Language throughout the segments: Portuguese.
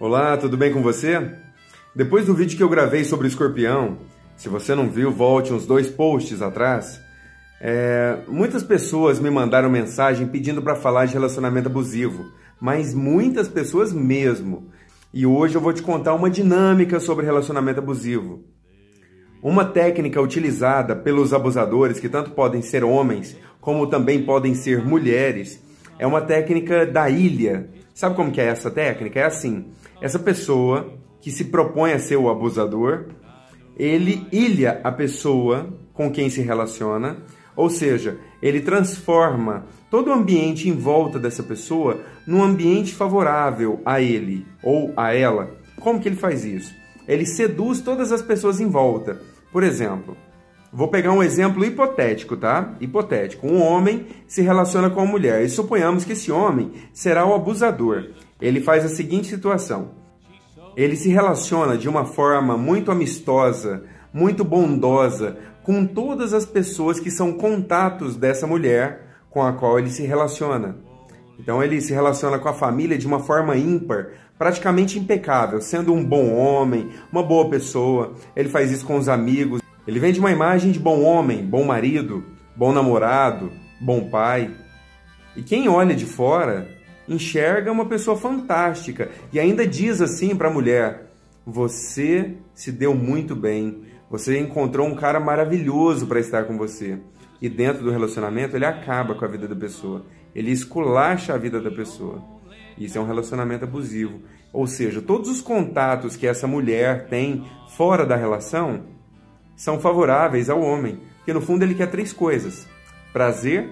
Olá, tudo bem com você? Depois do vídeo que eu gravei sobre o escorpião, se você não viu, volte uns dois posts atrás. É, muitas pessoas me mandaram mensagem pedindo para falar de relacionamento abusivo, mas muitas pessoas mesmo. E hoje eu vou te contar uma dinâmica sobre relacionamento abusivo. Uma técnica utilizada pelos abusadores, que tanto podem ser homens como também podem ser mulheres, é uma técnica da ilha. Sabe como que é essa técnica? É assim: essa pessoa que se propõe a ser o abusador, ele ilha a pessoa com quem se relaciona, ou seja, ele transforma todo o ambiente em volta dessa pessoa num ambiente favorável a ele ou a ela. Como que ele faz isso? Ele seduz todas as pessoas em volta. Por exemplo, Vou pegar um exemplo hipotético, tá? Hipotético. Um homem se relaciona com uma mulher e suponhamos que esse homem será o abusador. Ele faz a seguinte situação: ele se relaciona de uma forma muito amistosa, muito bondosa com todas as pessoas que são contatos dessa mulher com a qual ele se relaciona. Então ele se relaciona com a família de uma forma ímpar, praticamente impecável, sendo um bom homem, uma boa pessoa. Ele faz isso com os amigos, ele vende uma imagem de bom homem, bom marido, bom namorado, bom pai. E quem olha de fora enxerga uma pessoa fantástica e ainda diz assim para a mulher: Você se deu muito bem, você encontrou um cara maravilhoso para estar com você. E dentro do relacionamento ele acaba com a vida da pessoa, ele esculacha a vida da pessoa. Isso é um relacionamento abusivo. Ou seja, todos os contatos que essa mulher tem fora da relação são favoráveis ao homem, que no fundo ele quer três coisas: prazer,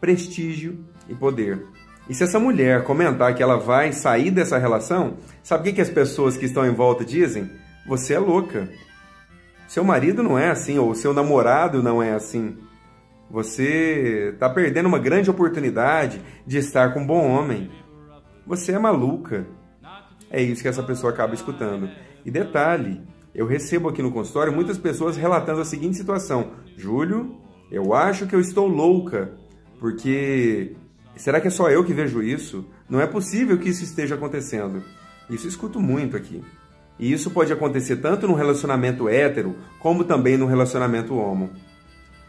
prestígio e poder. E se essa mulher comentar que ela vai sair dessa relação, sabe o que, que as pessoas que estão em volta dizem? Você é louca. Seu marido não é assim, ou seu namorado não é assim. Você está perdendo uma grande oportunidade de estar com um bom homem. Você é maluca. É isso que essa pessoa acaba escutando. E detalhe, eu recebo aqui no consultório muitas pessoas relatando a seguinte situação: Júlio, eu acho que eu estou louca, porque será que é só eu que vejo isso? Não é possível que isso esteja acontecendo. Isso escuto muito aqui. E isso pode acontecer tanto no relacionamento hétero, como também no relacionamento homo.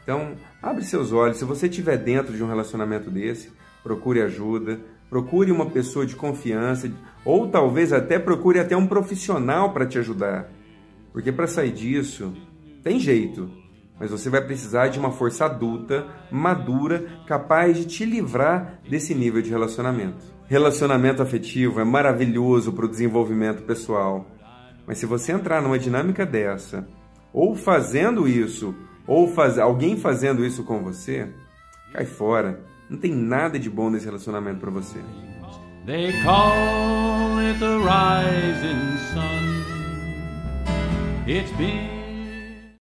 Então, abre seus olhos. Se você estiver dentro de um relacionamento desse, procure ajuda, procure uma pessoa de confiança, ou talvez até procure até um profissional para te ajudar. Porque para sair disso, tem jeito, mas você vai precisar de uma força adulta, madura, capaz de te livrar desse nível de relacionamento. Relacionamento afetivo é maravilhoso para o desenvolvimento pessoal, mas se você entrar numa dinâmica dessa, ou fazendo isso, ou faz, alguém fazendo isso com você, cai fora. Não tem nada de bom nesse relacionamento para você. They call it the rising sun. It's been